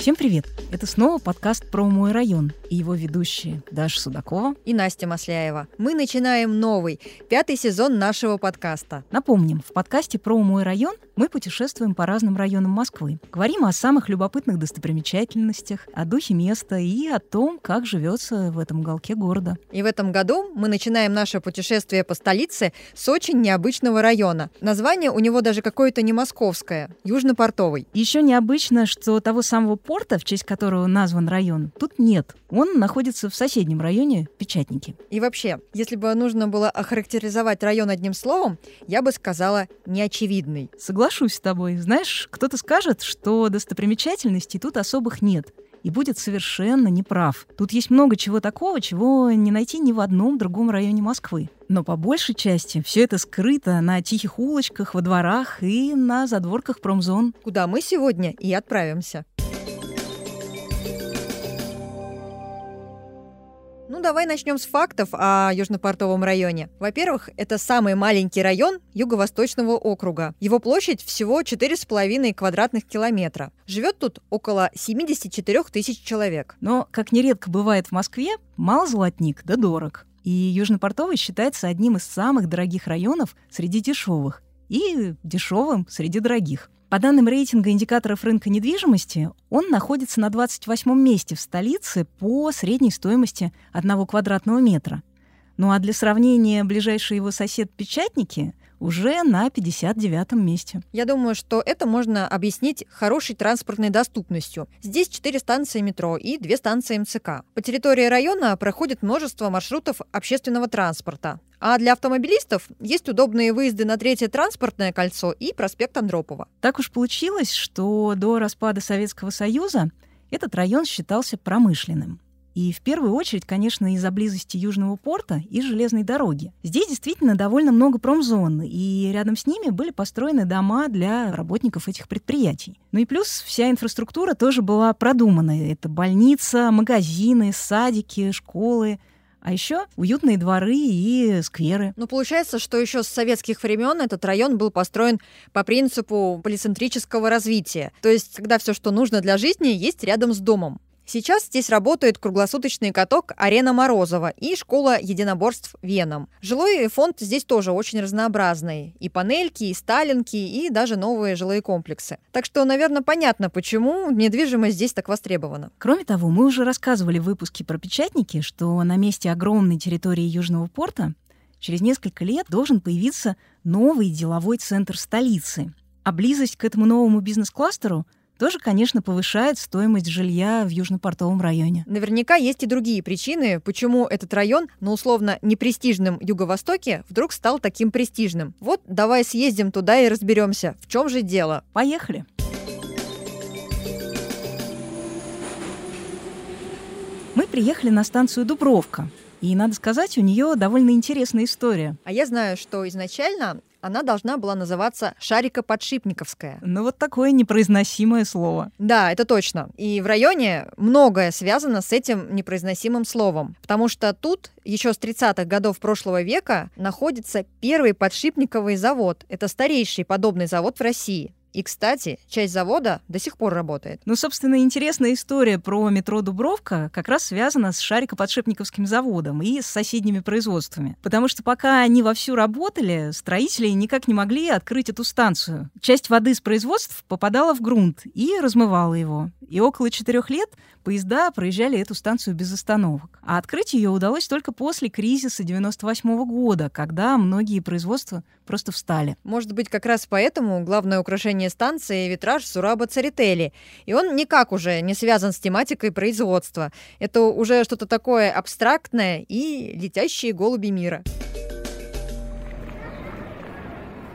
Всем привет! Это снова подкаст про мой район и его ведущие Даша Судакова и Настя Масляева. Мы начинаем новый, пятый сезон нашего подкаста. Напомним, в подкасте про мой район мы путешествуем по разным районам Москвы. Говорим о самых любопытных достопримечательностях, о духе места и о том, как живется в этом уголке города. И в этом году мы начинаем наше путешествие по столице с очень необычного района. Название у него даже какое-то не московское, южно-портовый. Еще необычно, что того самого порта, в честь которого назван район, тут нет. Он находится в соседнем районе Печатники. И вообще, если бы нужно было охарактеризовать район одним словом, я бы сказала неочевидный. Согласна соглашусь с тобой. Знаешь, кто-то скажет, что достопримечательностей тут особых нет и будет совершенно неправ. Тут есть много чего такого, чего не найти ни в одном другом районе Москвы. Но по большей части все это скрыто на тихих улочках, во дворах и на задворках промзон. Куда мы сегодня и отправимся. Ну, давай начнем с фактов о Южнопортовом районе. Во-первых, это самый маленький район Юго-Восточного округа. Его площадь всего 4,5 квадратных километра. Живет тут около 74 тысяч человек. Но, как нередко бывает в Москве, мало золотник, да дорог. И Южнопортовый считается одним из самых дорогих районов среди дешевых и дешевым среди дорогих. По данным рейтинга индикаторов рынка недвижимости, он находится на 28 месте в столице по средней стоимости одного квадратного метра. Ну а для сравнения, ближайший его сосед Печатники уже на 59-м месте. Я думаю, что это можно объяснить хорошей транспортной доступностью. Здесь 4 станции метро и 2 станции МЦК. По территории района проходит множество маршрутов общественного транспорта. А для автомобилистов есть удобные выезды на Третье транспортное кольцо и проспект Андропова. Так уж получилось, что до распада Советского Союза этот район считался промышленным. И в первую очередь, конечно, из-за близости Южного порта и железной дороги. Здесь действительно довольно много промзон, и рядом с ними были построены дома для работников этих предприятий. Ну и плюс вся инфраструктура тоже была продумана. Это больница, магазины, садики, школы, а еще уютные дворы и скверы. Ну, получается, что еще с советских времен этот район был построен по принципу полицентрического развития. То есть, когда все, что нужно для жизни, есть рядом с домом. Сейчас здесь работает круглосуточный каток «Арена Морозова» и школа единоборств «Веном». Жилой фонд здесь тоже очень разнообразный. И панельки, и сталинки, и даже новые жилые комплексы. Так что, наверное, понятно, почему недвижимость здесь так востребована. Кроме того, мы уже рассказывали в выпуске про печатники, что на месте огромной территории Южного порта через несколько лет должен появиться новый деловой центр столицы. А близость к этому новому бизнес-кластеру – тоже, конечно, повышает стоимость жилья в Южно-Портовом районе. Наверняка есть и другие причины, почему этот район на условно непрестижном юго-востоке вдруг стал таким престижным. Вот давай съездим туда и разберемся, в чем же дело. Поехали! Мы приехали на станцию Дубровка, и, надо сказать, у нее довольно интересная история. А я знаю, что изначально она должна была называться Шарика-Подшипниковская. Ну вот такое непроизносимое слово. Да, это точно. И в районе многое связано с этим непроизносимым словом. Потому что тут еще с 30-х годов прошлого века находится первый подшипниковый завод. Это старейший подобный завод в России. И, кстати, часть завода до сих пор работает. Ну, собственно, интересная история про метро Дубровка как раз связана с Шарикоподшипниковским заводом и с соседними производствами. Потому что пока они вовсю работали, строители никак не могли открыть эту станцию. Часть воды с производств попадала в грунт и размывала его. И около четырех лет поезда проезжали эту станцию без остановок. А открыть ее удалось только после кризиса 98 года, когда многие производства просто встали. Может быть, как раз поэтому главное украшение станции — витраж Сураба Царители. И он никак уже не связан с тематикой производства. Это уже что-то такое абстрактное и летящие голуби мира.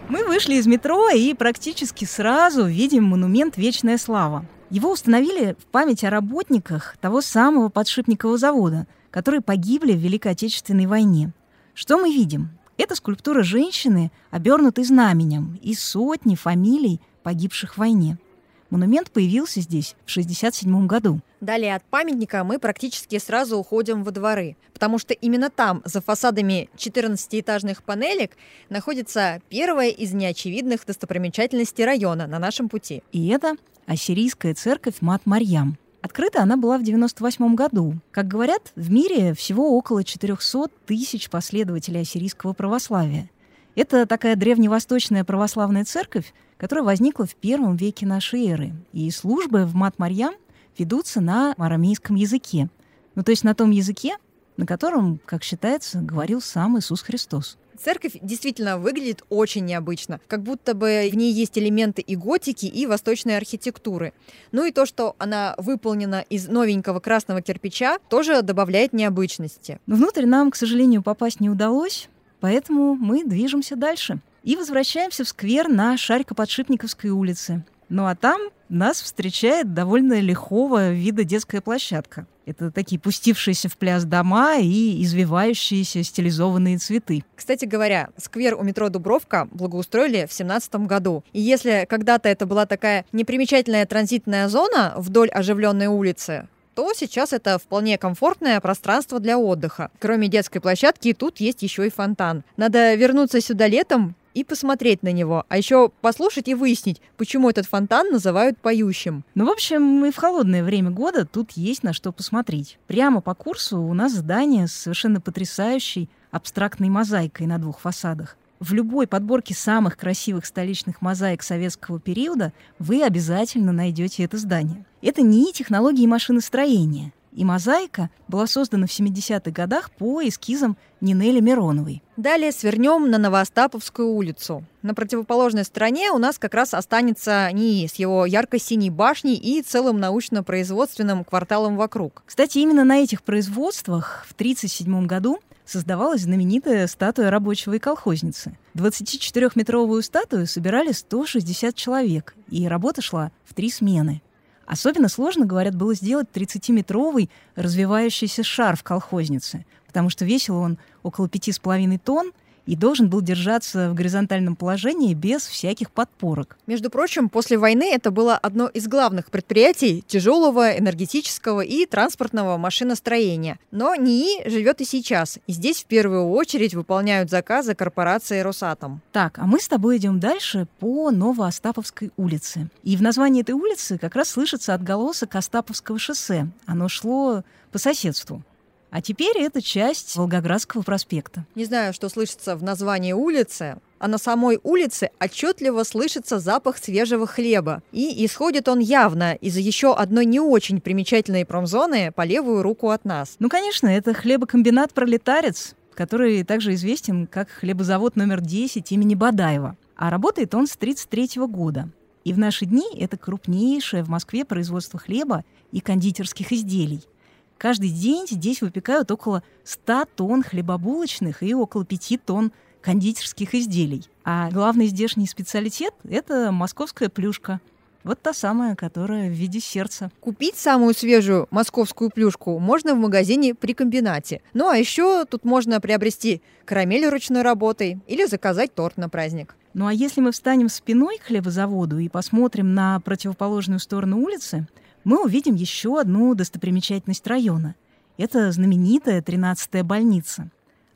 Мы вышли из метро и практически сразу видим монумент «Вечная слава». Его установили в память о работниках того самого подшипникового завода, которые погибли в Великой Отечественной войне. Что мы видим? Это скульптура женщины, обернутой знаменем, и сотни фамилий погибших в войне. Монумент появился здесь в 1967 году. Далее от памятника мы практически сразу уходим во дворы, потому что именно там, за фасадами 14-этажных панелек, находится первая из неочевидных достопримечательностей района на нашем пути. И это ассирийская церковь Мат-Марьям. Открыта она была в 98 году. Как говорят, в мире всего около 400 тысяч последователей ассирийского православия. Это такая древневосточная православная церковь, которая возникла в первом веке нашей эры. И службы в Мат-Марьям ведутся на арамейском языке. Ну, то есть на том языке, на котором, как считается, говорил сам Иисус Христос. Церковь действительно выглядит очень необычно, как будто бы в ней есть элементы и готики, и восточной архитектуры. Ну и то, что она выполнена из новенького красного кирпича, тоже добавляет необычности. Но внутрь нам, к сожалению, попасть не удалось, поэтому мы движемся дальше и возвращаемся в сквер на Шарько-Подшипниковской улице. Ну а там нас встречает довольно лихого вида детская площадка. Это такие пустившиеся в пляс дома и извивающиеся стилизованные цветы. Кстати говоря, сквер у метро Дубровка благоустроили в 17 году. И если когда-то это была такая непримечательная транзитная зона вдоль оживленной улицы, то сейчас это вполне комфортное пространство для отдыха. Кроме детской площадки, тут есть еще и фонтан. Надо вернуться сюда летом и посмотреть на него, а еще послушать и выяснить, почему этот фонтан называют поющим. Ну, в общем, и в холодное время года тут есть на что посмотреть. Прямо по курсу у нас здание с совершенно потрясающей абстрактной мозаикой на двух фасадах. В любой подборке самых красивых столичных мозаик советского периода вы обязательно найдете это здание. Это не технологии машиностроения. И мозаика была создана в 70-х годах по эскизам Нинели Мироновой. Далее свернем на Новоостаповскую улицу. На противоположной стороне у нас как раз останется НИИ с его ярко-синей башней и целым научно-производственным кварталом вокруг. Кстати, именно на этих производствах в 1937 году создавалась знаменитая статуя рабочего и колхозницы. 24-метровую статую собирали 160 человек, и работа шла в три смены. Особенно сложно, говорят, было сделать 30-метровый развивающийся шар в колхознице, потому что весил он около 5,5 тонн, и должен был держаться в горизонтальном положении без всяких подпорок. Между прочим, после войны это было одно из главных предприятий тяжелого энергетического и транспортного машиностроения. Но НИИ живет и сейчас, и здесь в первую очередь выполняют заказы корпорации «Росатом». Так, а мы с тобой идем дальше по Новоостаповской улице. И в названии этой улицы как раз слышится отголосок Остаповского шоссе. Оно шло по соседству. А теперь это часть Волгоградского проспекта. Не знаю, что слышится в названии улицы, а на самой улице отчетливо слышится запах свежего хлеба. И исходит он явно из еще одной не очень примечательной промзоны по левую руку от нас. Ну, конечно, это хлебокомбинат «Пролетарец», который также известен как хлебозавод номер 10 имени Бадаева. А работает он с 1933 года. И в наши дни это крупнейшее в Москве производство хлеба и кондитерских изделий – Каждый день здесь выпекают около 100 тонн хлебобулочных и около 5 тонн кондитерских изделий. А главный здешний специалитет — это московская плюшка. Вот та самая, которая в виде сердца. Купить самую свежую московскую плюшку можно в магазине при комбинате. Ну а еще тут можно приобрести карамель ручной работой или заказать торт на праздник. Ну а если мы встанем спиной к хлебозаводу и посмотрим на противоположную сторону улицы, мы увидим еще одну достопримечательность района. Это знаменитая 13-я больница.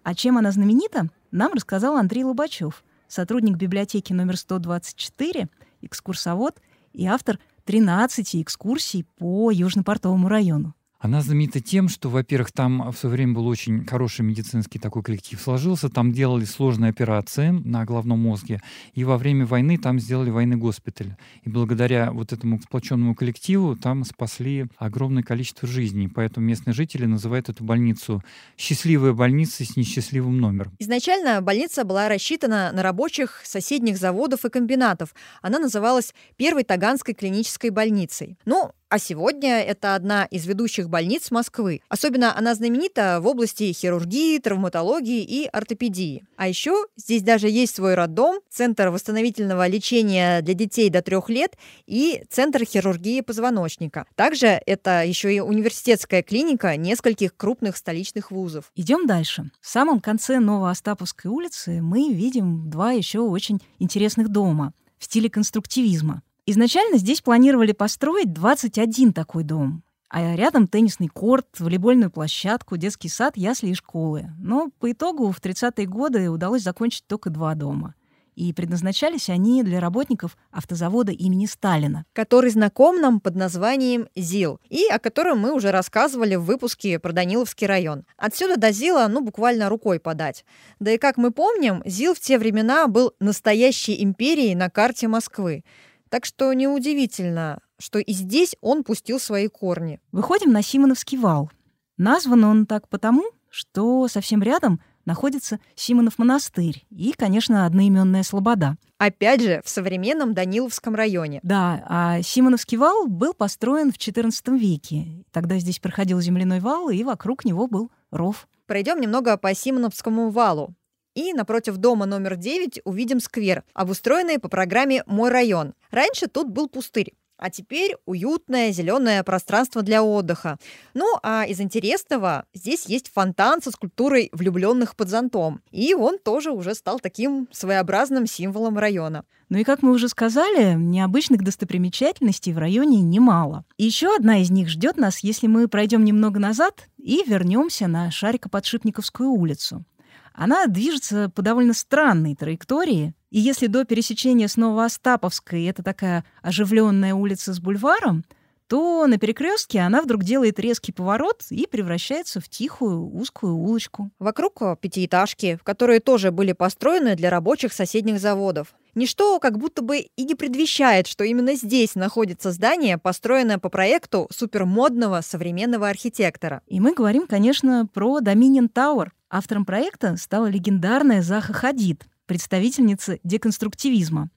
А чем она знаменита, нам рассказал Андрей Лобачев, сотрудник библиотеки номер 124, экскурсовод и автор 13 экскурсий по Южно-Портовому району. Она знаменита тем, что, во-первых, там в свое время был очень хороший медицинский такой коллектив сложился, там делали сложные операции на головном мозге, и во время войны там сделали военный госпиталь. И благодаря вот этому сплоченному коллективу там спасли огромное количество жизней. Поэтому местные жители называют эту больницу «счастливая больница с несчастливым номером». Изначально больница была рассчитана на рабочих соседних заводов и комбинатов. Она называлась Первой Таганской клинической больницей. Ну, а сегодня это одна из ведущих больниц Москвы. Особенно она знаменита в области хирургии, травматологии и ортопедии. А еще здесь даже есть свой роддом, центр восстановительного лечения для детей до трех лет и центр хирургии позвоночника. Также это еще и университетская клиника нескольких крупных столичных вузов. Идем дальше. В самом конце Новоостаповской улицы мы видим два еще очень интересных дома в стиле конструктивизма. Изначально здесь планировали построить 21 такой дом. А рядом теннисный корт, волейбольную площадку, детский сад, ясли и школы. Но по итогу в 30-е годы удалось закончить только два дома и предназначались они для работников автозавода имени Сталина. Который знаком нам под названием ЗИЛ, и о котором мы уже рассказывали в выпуске про Даниловский район. Отсюда до ЗИЛа, ну, буквально рукой подать. Да и как мы помним, ЗИЛ в те времена был настоящей империей на карте Москвы. Так что неудивительно, что и здесь он пустил свои корни. Выходим на Симоновский вал. Назван он так потому, что совсем рядом находится Симонов монастырь и, конечно, одноименная Слобода. Опять же, в современном Даниловском районе. Да, а Симоновский вал был построен в XIV веке. Тогда здесь проходил земляной вал, и вокруг него был ров. Пройдем немного по Симоновскому валу. И напротив дома номер 9 увидим сквер, обустроенный по программе «Мой район». Раньше тут был пустырь. А теперь уютное зеленое пространство для отдыха. Ну, а из интересного, здесь есть фонтан со скульптурой влюбленных под зонтом. И он тоже уже стал таким своеобразным символом района. Ну и, как мы уже сказали, необычных достопримечательностей в районе немало. Еще одна из них ждет нас, если мы пройдем немного назад и вернемся на Шарико-Подшипниковскую улицу. Она движется по довольно странной траектории, и если до пересечения с Новоостаповской это такая оживленная улица с бульваром, то на перекрестке она вдруг делает резкий поворот и превращается в тихую узкую улочку. Вокруг пятиэтажки, в которые тоже были построены для рабочих соседних заводов. Ничто как будто бы и не предвещает, что именно здесь находится здание, построенное по проекту супермодного современного архитектора. И мы говорим, конечно, про Dominion Tower. Автором проекта стала легендарная Заха Хадид, представительница деконструктивизма.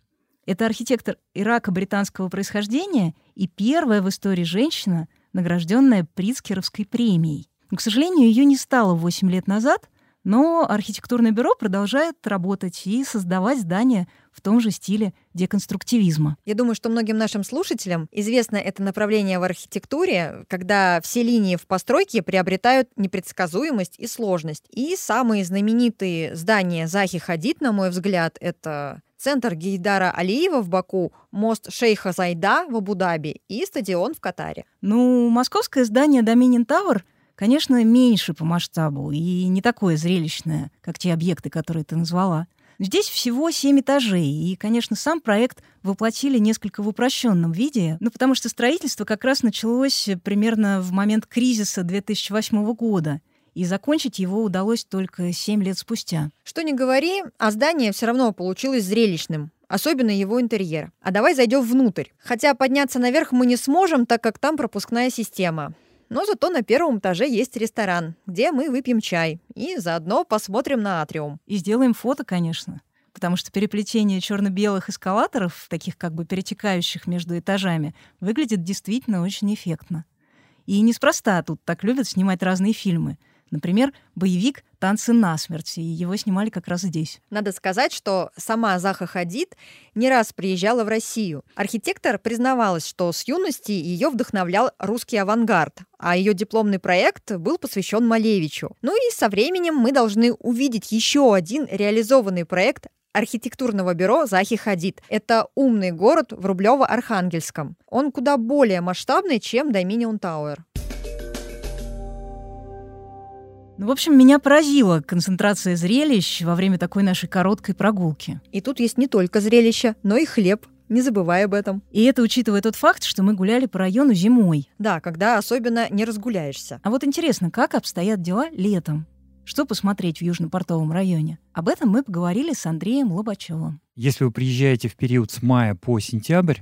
Это архитектор ирако-британского происхождения и первая в истории женщина, награжденная Прицкеровской премией. Но, к сожалению, ее не стало 8 лет назад, но архитектурное бюро продолжает работать и создавать здания в том же стиле деконструктивизма. Я думаю, что многим нашим слушателям известно это направление в архитектуре, когда все линии в постройке приобретают непредсказуемость и сложность. И самые знаменитые здания Захи Хадид, на мой взгляд, это центр Гейдара Алиева в Баку, мост Шейха Зайда в Абу-Даби и стадион в Катаре. Ну, московское здание Dominion Tower конечно, меньше по масштабу и не такое зрелищное, как те объекты, которые ты назвала. Здесь всего семь этажей, и, конечно, сам проект воплотили несколько в упрощенном виде, ну, потому что строительство как раз началось примерно в момент кризиса 2008 года, и закончить его удалось только семь лет спустя. Что ни говори, а здание все равно получилось зрелищным особенно его интерьер. А давай зайдем внутрь. Хотя подняться наверх мы не сможем, так как там пропускная система. Но зато на первом этаже есть ресторан, где мы выпьем чай и заодно посмотрим на атриум. И сделаем фото, конечно. Потому что переплетение черно-белых эскалаторов, таких как бы перетекающих между этажами, выглядит действительно очень эффектно. И неспроста тут так любят снимать разные фильмы — Например, боевик «Танцы насмерть», и его снимали как раз здесь. Надо сказать, что сама Заха Хадид не раз приезжала в Россию. Архитектор признавалась, что с юности ее вдохновлял русский авангард, а ее дипломный проект был посвящен Малевичу. Ну и со временем мы должны увидеть еще один реализованный проект архитектурного бюро Захи Хадид. Это умный город в Рублево-Архангельском. Он куда более масштабный, чем Dominion Tower. Ну, в общем, меня поразила концентрация зрелищ во время такой нашей короткой прогулки. И тут есть не только зрелища, но и хлеб. Не забывай об этом. И это учитывая тот факт, что мы гуляли по району зимой. Да, когда особенно не разгуляешься. А вот интересно, как обстоят дела летом? Что посмотреть в Южно-Портовом районе? Об этом мы поговорили с Андреем Лобачевым. Если вы приезжаете в период с мая по сентябрь,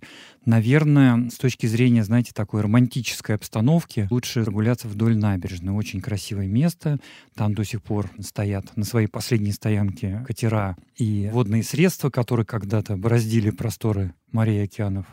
наверное, с точки зрения, знаете, такой романтической обстановки, лучше прогуляться вдоль набережной. Очень красивое место. Там до сих пор стоят на своей последней стоянке катера и водные средства, которые когда-то бороздили просторы морей и океанов.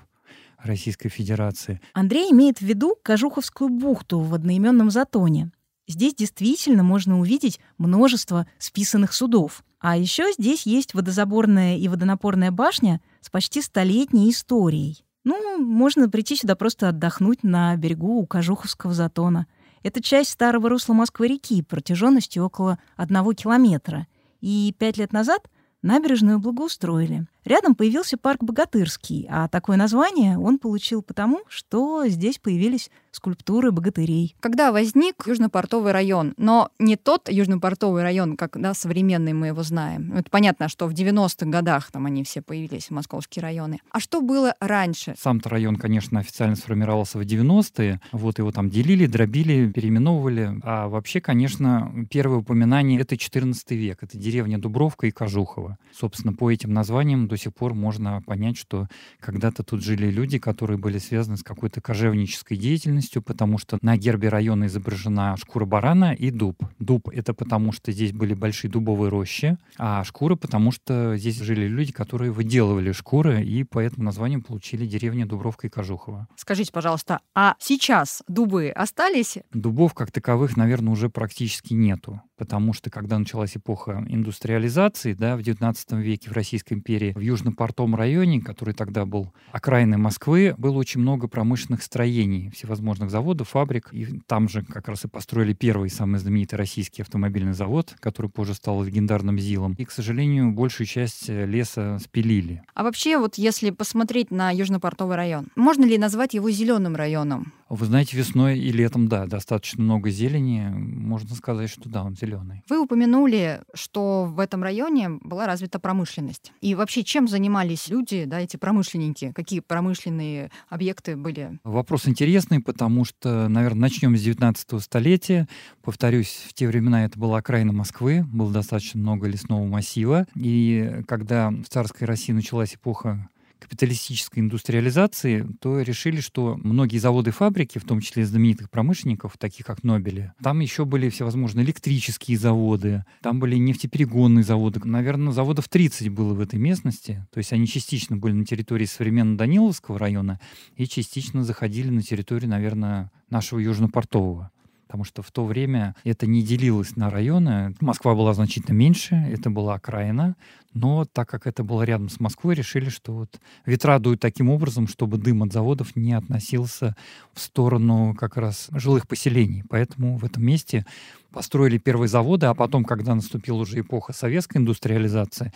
Российской Федерации. Андрей имеет в виду Кожуховскую бухту в одноименном затоне. Здесь действительно можно увидеть множество списанных судов. А еще здесь есть водозаборная и водонапорная башня с почти столетней историей. Ну, можно прийти сюда просто отдохнуть на берегу у Кожуховского затона. Это часть старого русла Москвы-реки протяженностью около одного километра. И пять лет назад набережную благоустроили. Рядом появился парк Богатырский, а такое название он получил потому, что здесь появились скульптуры богатырей. Когда возник Южно-Портовый район, но не тот Южно-Портовый район, как да, современный мы его знаем. Это понятно, что в 90-х годах там они все появились, московские районы. А что было раньше? Сам-то район, конечно, официально сформировался в 90-е. Вот его там делили, дробили, переименовывали. А вообще, конечно, первое упоминание — это 14 век. Это деревня Дубровка и Кожухово. Собственно, по этим названиям до сих пор можно понять, что когда-то тут жили люди, которые были связаны с какой-то кожевнической деятельностью, потому что на гербе района изображена шкура барана и дуб. Дуб — это потому, что здесь были большие дубовые рощи, а шкура — потому что здесь жили люди, которые выделывали шкуры, и по этому названию получили деревня Дубровка и Кожухова. Скажите, пожалуйста, а сейчас дубы остались? Дубов как таковых, наверное, уже практически нету потому что когда началась эпоха индустриализации, да, в XIX веке в Российской империи, в Южно-Портом районе, который тогда был окраиной Москвы, было очень много промышленных строений, всевозможных заводов, фабрик, и там же как раз и построили первый самый знаменитый российский автомобильный завод, который позже стал легендарным ЗИЛом. И, к сожалению, большую часть э, леса спилили. А вообще, вот если посмотреть на Южно-Портовый район, можно ли назвать его зеленым районом? Вы знаете, весной и летом, да, достаточно много зелени. Можно сказать, что да, он зеленый. Вы упомянули, что в этом районе была развита промышленность. И вообще, чем занимались люди, да, эти промышленники? Какие промышленные объекты были? Вопрос интересный, потому что, наверное, начнем с 19 столетия. Повторюсь, в те времена это была окраина Москвы, было достаточно много лесного массива. И когда в царской России началась эпоха капиталистической индустриализации, то решили, что многие заводы и фабрики, в том числе знаменитых промышленников, таких как Нобели, там еще были всевозможные электрические заводы, там были нефтеперегонные заводы. Наверное, заводов 30 было в этой местности. То есть они частично были на территории современного Даниловского района и частично заходили на территорию, наверное, нашего Южно-Портового потому что в то время это не делилось на районы. Москва была значительно меньше, это была окраина, но так как это было рядом с Москвой, решили, что вот ветра дуют таким образом, чтобы дым от заводов не относился в сторону как раз жилых поселений. Поэтому в этом месте построили первые заводы, а потом, когда наступила уже эпоха советской индустриализации,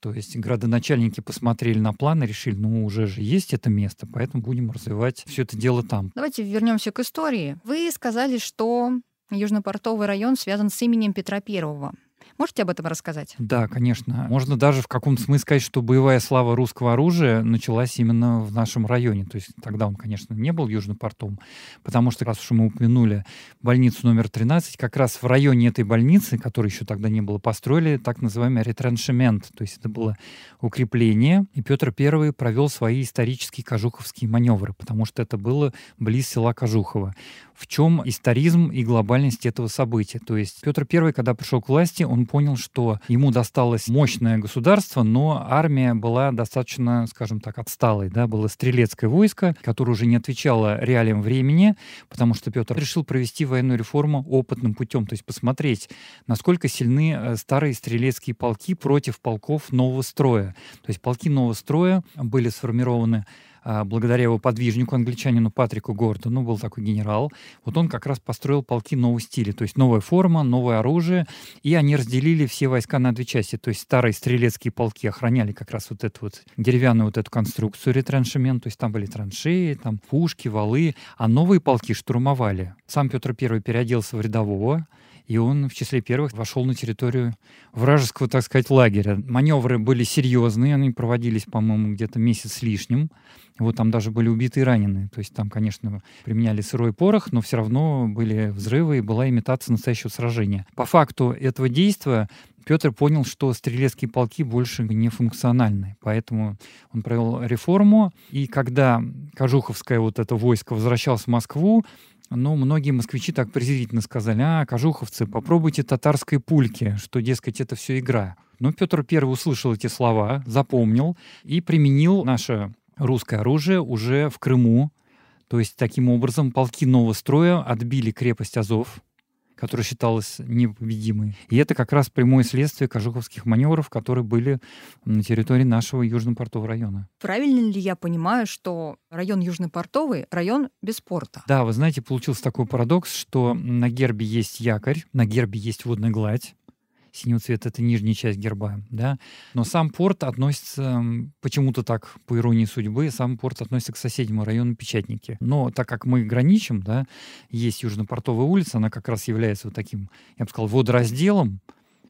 то есть градоначальники посмотрели на план и решили, ну уже же есть это место, поэтому будем развивать все это дело там. Давайте вернемся к истории. Вы сказали, что Южно-Портовый район связан с именем Петра Первого. Можете об этом рассказать? Да, конечно. Можно даже в каком-то смысле сказать, что боевая слава русского оружия началась именно в нашем районе. То есть тогда он, конечно, не был южным портом, потому что, раз уж мы упомянули больницу номер 13, как раз в районе этой больницы, которой еще тогда не было, построили так называемый ретраншемент. То есть это было укрепление. И Петр I провел свои исторические кожуховские маневры, потому что это было близ села Кожухово. В чем историзм и глобальность этого события? То есть Петр I, когда пришел к власти, он понял, что ему досталось мощное государство, но армия была достаточно, скажем так, отсталой. Да? Было стрелецкое войско, которое уже не отвечало реалиям времени, потому что Петр решил провести военную реформу опытным путем, то есть посмотреть, насколько сильны э, старые стрелецкие полки против полков нового строя. То есть полки нового строя были сформированы благодаря его подвижнику, англичанину Патрику Гордону, был такой генерал, вот он как раз построил полки нового стиля, то есть новая форма, новое оружие, и они разделили все войска на две части, то есть старые стрелецкие полки охраняли как раз вот эту вот деревянную вот эту конструкцию ретраншемент, то есть там были траншеи, там пушки, валы, а новые полки штурмовали. Сам Петр I переоделся в рядового, и он в числе первых вошел на территорию вражеского, так сказать, лагеря. Маневры были серьезные, они проводились, по-моему, где-то месяц с лишним. Вот там даже были убиты и ранены. То есть там, конечно, применяли сырой порох, но все равно были взрывы и была имитация настоящего сражения. По факту этого действия Петр понял, что стрелецкие полки больше не функциональны. Поэтому он провел реформу. И когда Кожуховское вот это войско возвращалось в Москву, но многие москвичи так презрительно сказали, а, кожуховцы, попробуйте татарской пульки, что, дескать, это все игра. Но Петр I услышал эти слова, запомнил и применил наше русское оружие уже в Крыму. То есть таким образом полки нового строя отбили крепость Азов, которая считалась непобедимой. И это как раз прямое следствие кожуховских маневров, которые были на территории нашего Южно-Портового района. Правильно ли я понимаю, что район Южно-Портовый — район без порта? Да, вы знаете, получился такой парадокс, что на гербе есть якорь, на гербе есть водная гладь, синего цвета — это нижняя часть герба, да. Но сам порт относится, почему-то так, по иронии судьбы, сам порт относится к соседнему району Печатники. Но так как мы граничим, да, есть Южно-Портовая улица, она как раз является вот таким, я бы сказал, водоразделом,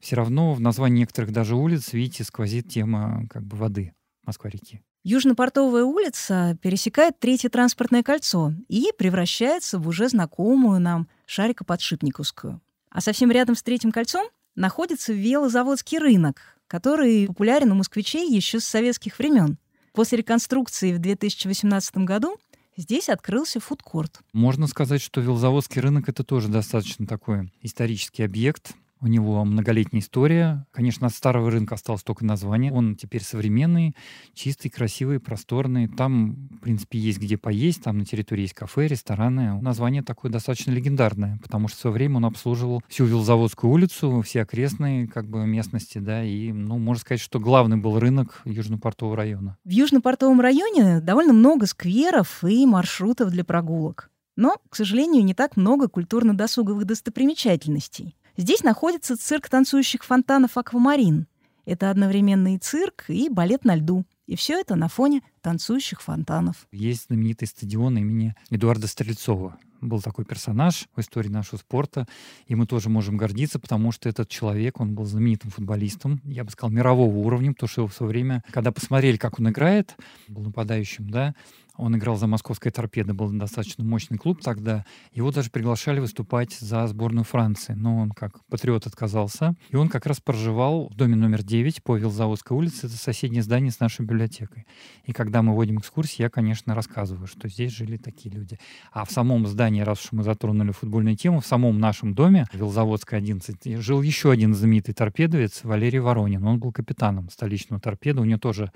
все равно в названии некоторых даже улиц, видите, сквозит тема как бы воды Москва-реки. Южно-Портовая улица пересекает Третье транспортное кольцо и превращается в уже знакомую нам Шарико-Подшипниковскую. А совсем рядом с Третьим кольцом находится велозаводский рынок, который популярен у москвичей еще с советских времен. После реконструкции в 2018 году здесь открылся фудкорт. Можно сказать, что велозаводский рынок — это тоже достаточно такой исторический объект. У него многолетняя история. Конечно, от старого рынка осталось только название. Он теперь современный, чистый, красивый, просторный. Там, в принципе, есть где поесть. Там на территории есть кафе, рестораны. Название такое достаточно легендарное, потому что в свое время он обслуживал всю Вилзаводскую улицу, все окрестные как бы местности, да, и, ну, можно сказать, что главный был рынок Южно-Портового района. В Южно-Портовом районе довольно много скверов и маршрутов для прогулок. Но, к сожалению, не так много культурно-досуговых достопримечательностей. Здесь находится цирк танцующих фонтанов «Аквамарин». Это одновременно и цирк, и балет на льду. И все это на фоне танцующих фонтанов. Есть знаменитый стадион имени Эдуарда Стрельцова. Был такой персонаж в истории нашего спорта, и мы тоже можем гордиться, потому что этот человек, он был знаменитым футболистом, я бы сказал, мирового уровня, потому что в свое время, когда посмотрели, как он играет, был нападающим, да, он играл за московской торпедо, был достаточно мощный клуб тогда. Его даже приглашали выступать за сборную Франции, но он как патриот отказался. И он как раз проживал в доме номер 9 по Вилзаводской улице. Это соседнее здание с нашей библиотекой. И когда мы водим экскурсии, я, конечно, рассказываю, что здесь жили такие люди. А в самом здании, раз уж мы затронули футбольную тему, в самом нашем доме, Вилзаводской 11, жил еще один знаменитый торпедовец Валерий Воронин. Он был капитаном столичного торпеда. У него тоже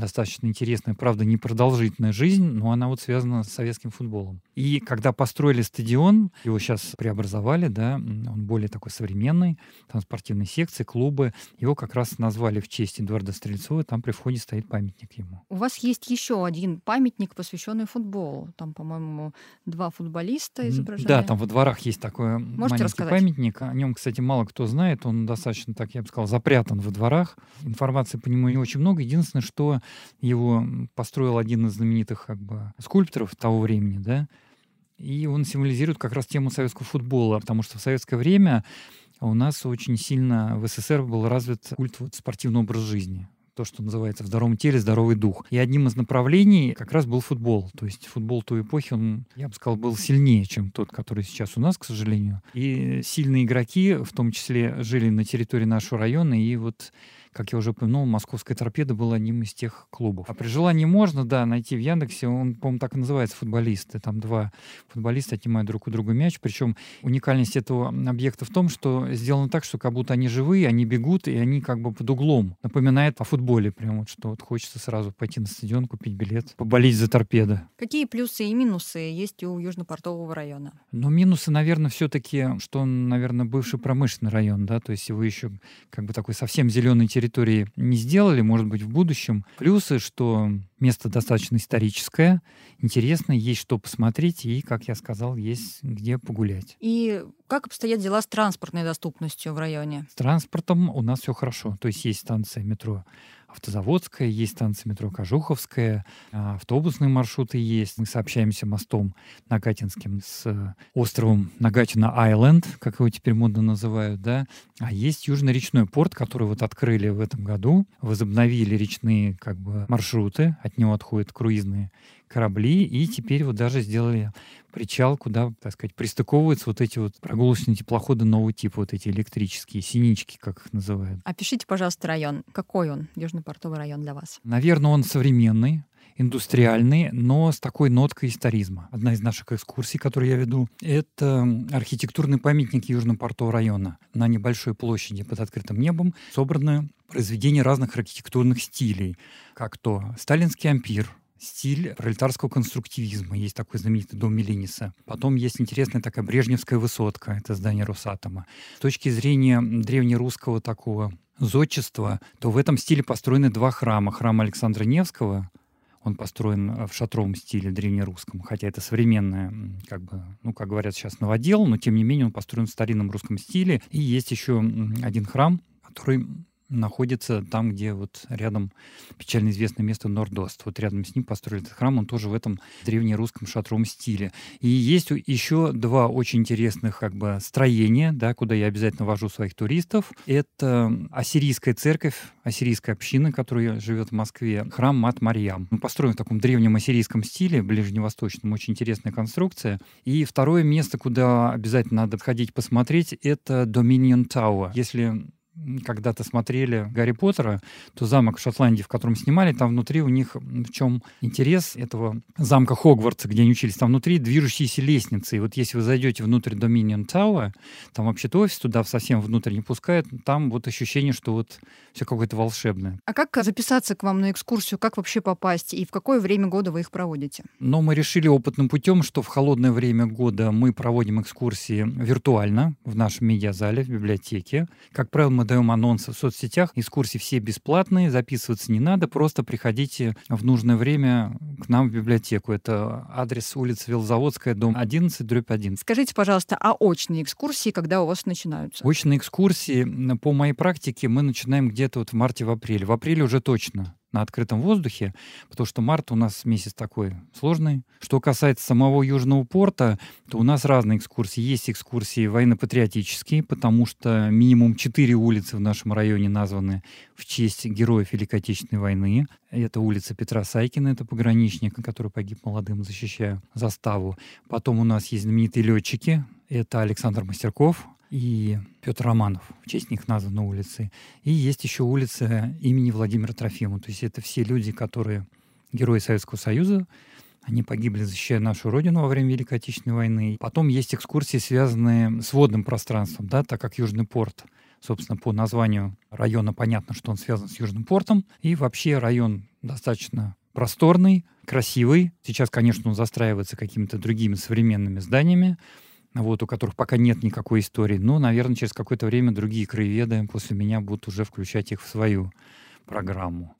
достаточно интересная, правда, непродолжительная жизнь, но она вот связана с советским футболом. И когда построили стадион, его сейчас преобразовали, да, он более такой современный, там спортивные секции, клубы, его как раз назвали в честь Эдуарда Стрельцова, там при входе стоит памятник ему. У вас есть еще один памятник, посвященный футболу. Там, по-моему, два футболиста изображены. Да, там во дворах есть такой Можете маленький рассказать? памятник. О нем, кстати, мало кто знает. Он достаточно, так я бы сказал, запрятан во дворах. Информации по нему не очень много. Единственное, что его построил один из знаменитых как бы, скульпторов того времени, да, и он символизирует как раз тему советского футбола, потому что в советское время у нас очень сильно в СССР был развит культ вот спортивного образа жизни то, что называется в здоровом теле здоровый дух. И одним из направлений как раз был футбол. То есть футбол той эпохи, он, я бы сказал, был сильнее, чем тот, который сейчас у нас, к сожалению. И сильные игроки, в том числе, жили на территории нашего района, и вот как я уже упомянул, московская торпеда был одним из тех клубов. А при желании можно, да, найти в Яндексе, он, по-моему, так и называется, футболисты. Там два футболиста отнимают друг у друга мяч. Причем уникальность этого объекта в том, что сделано так, что как будто они живые, они бегут, и они как бы под углом. Напоминает о футболе прям вот, что вот хочется сразу пойти на стадион, купить билет, поболеть за торпеда. Какие плюсы и минусы есть у Южно-Портового района? Ну, минусы, наверное, все-таки, что он, наверное, бывший промышленный район, да, то есть его еще как бы такой совсем территорий территории не сделали, может быть, в будущем. Плюсы, что место достаточно историческое, интересно, есть что посмотреть и, как я сказал, есть где погулять. И как обстоят дела с транспортной доступностью в районе? С транспортом у нас все хорошо. То есть есть станция метро Автозаводская, есть станция метро Кожуховская, а, автобусные маршруты есть. Мы сообщаемся мостом Нагатинским с э, островом Нагатина-Айленд, как его теперь модно называют, да. А есть Южно-речной порт, который вот открыли в этом году, возобновили речные как бы маршруты, от него отходят круизные корабли, и теперь вот даже сделали причал, куда, так сказать, пристыковываются вот эти вот прогулочные теплоходы нового типа, вот эти электрические, синички, как их называют. Опишите, пожалуйста, район. Какой он, Южно-Портовый район для вас? Наверное, он современный, индустриальный, но с такой ноткой историзма. Одна из наших экскурсий, которую я веду, это архитектурный памятник Южно-Портового района. На небольшой площади под открытым небом собраны произведения разных архитектурных стилей, как то сталинский ампир, стиль пролетарского конструктивизма. Есть такой знаменитый дом Милениса. Потом есть интересная такая Брежневская высотка, это здание Росатома. С точки зрения древнерусского такого зодчества, то в этом стиле построены два храма. Храм Александра Невского, Он построен в шатровом стиле древнерусском, хотя это современное, как бы, ну, как говорят сейчас, новодел, но тем не менее он построен в старинном русском стиле. И есть еще один храм, который находится там, где вот рядом печально известное место Нордост. Вот рядом с ним построили этот храм, он тоже в этом древнерусском шатровом стиле. И есть еще два очень интересных как бы строения, да, куда я обязательно вожу своих туристов. Это ассирийская церковь, ассирийская община, которая живет в Москве, храм Мат Марьям. Он построен в таком древнем ассирийском стиле, ближневосточном, очень интересная конструкция. И второе место, куда обязательно надо ходить посмотреть, это Dominion Tower. Если когда-то смотрели Гарри Поттера, то замок в Шотландии, в котором снимали, там внутри у них в чем интерес этого замка Хогвартса, где они учились, там внутри движущиеся лестницы. И вот если вы зайдете внутрь Dominion Tower, там вообще-то офис туда совсем внутрь не пускают, там вот ощущение, что вот все какое-то волшебное. А как записаться к вам на экскурсию? Как вообще попасть? И в какое время года вы их проводите? Но мы решили опытным путем, что в холодное время года мы проводим экскурсии виртуально в нашем медиазале, в библиотеке. Как правило, мы даем анонсы в соцсетях. Экскурсии все бесплатные, записываться не надо, просто приходите в нужное время к нам в библиотеку. Это адрес улица Велзаводская, дом 11, дробь 1. Скажите, пожалуйста, а очные экскурсии, когда у вас начинаются? Очные экскурсии, по моей практике, мы начинаем где-то вот в марте, в апреле. В апреле уже точно на открытом воздухе, потому что март у нас месяц такой сложный. Что касается самого Южного порта, то у нас разные экскурсии. Есть экскурсии военно-патриотические, потому что минимум четыре улицы в нашем районе названы в честь героев Великой Отечественной войны. Это улица Петра Сайкина, это пограничник, который погиб молодым, защищая заставу. Потом у нас есть знаменитые летчики, это Александр Мастерков, и Петр Романов. В честь них названы улицы. И есть еще улица имени Владимира Трофимова. То есть это все люди, которые герои Советского Союза, они погибли, защищая нашу родину во время Великой Отечественной войны. Потом есть экскурсии, связанные с водным пространством, да, так как Южный порт, собственно, по названию района понятно, что он связан с Южным портом. И вообще район достаточно просторный, красивый. Сейчас, конечно, он застраивается какими-то другими современными зданиями вот, у которых пока нет никакой истории. Но, наверное, через какое-то время другие краеведы после меня будут уже включать их в свою программу.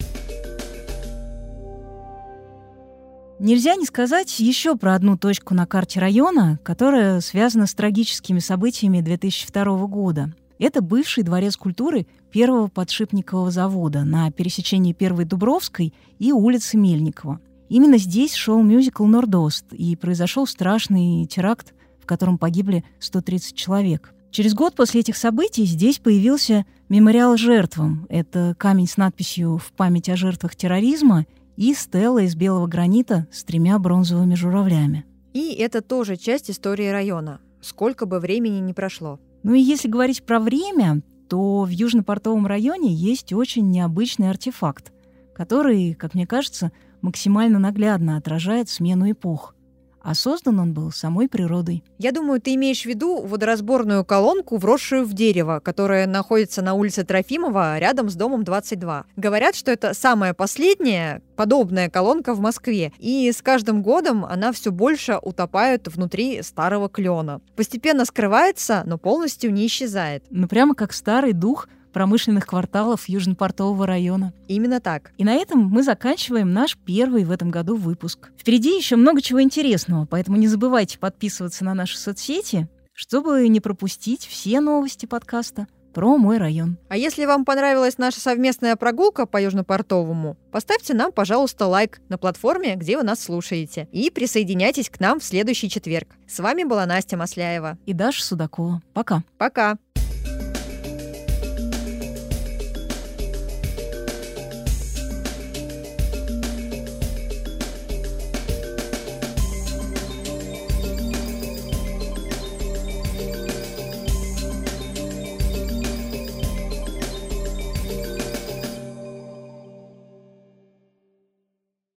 Нельзя не сказать еще про одну точку на карте района, которая связана с трагическими событиями 2002 года. Это бывший дворец культуры первого подшипникового завода на пересечении Первой Дубровской и улицы Мельникова. Именно здесь шел мюзикл «Нордост», и произошел страшный теракт котором погибли 130 человек. Через год после этих событий здесь появился мемориал жертвам. Это камень с надписью «В память о жертвах терроризма» и стела из белого гранита с тремя бронзовыми журавлями. И это тоже часть истории района, сколько бы времени ни прошло. Ну и если говорить про время, то в Южно-Портовом районе есть очень необычный артефакт, который, как мне кажется, максимально наглядно отражает смену эпох – а создан он был самой природой. Я думаю, ты имеешь в виду водоразборную колонку, вросшую в дерево, которая находится на улице Трофимова рядом с домом 22. Говорят, что это самая последняя подобная колонка в Москве, и с каждым годом она все больше утопает внутри старого клена. Постепенно скрывается, но полностью не исчезает. Ну прямо как старый дух – промышленных кварталов Южно-Портового района. Именно так. И на этом мы заканчиваем наш первый в этом году выпуск. Впереди еще много чего интересного, поэтому не забывайте подписываться на наши соцсети, чтобы не пропустить все новости подкаста про мой район. А если вам понравилась наша совместная прогулка по Южно-Портовому, поставьте нам, пожалуйста, лайк на платформе, где вы нас слушаете. И присоединяйтесь к нам в следующий четверг. С вами была Настя Масляева. И Даша Судакова. Пока. Пока.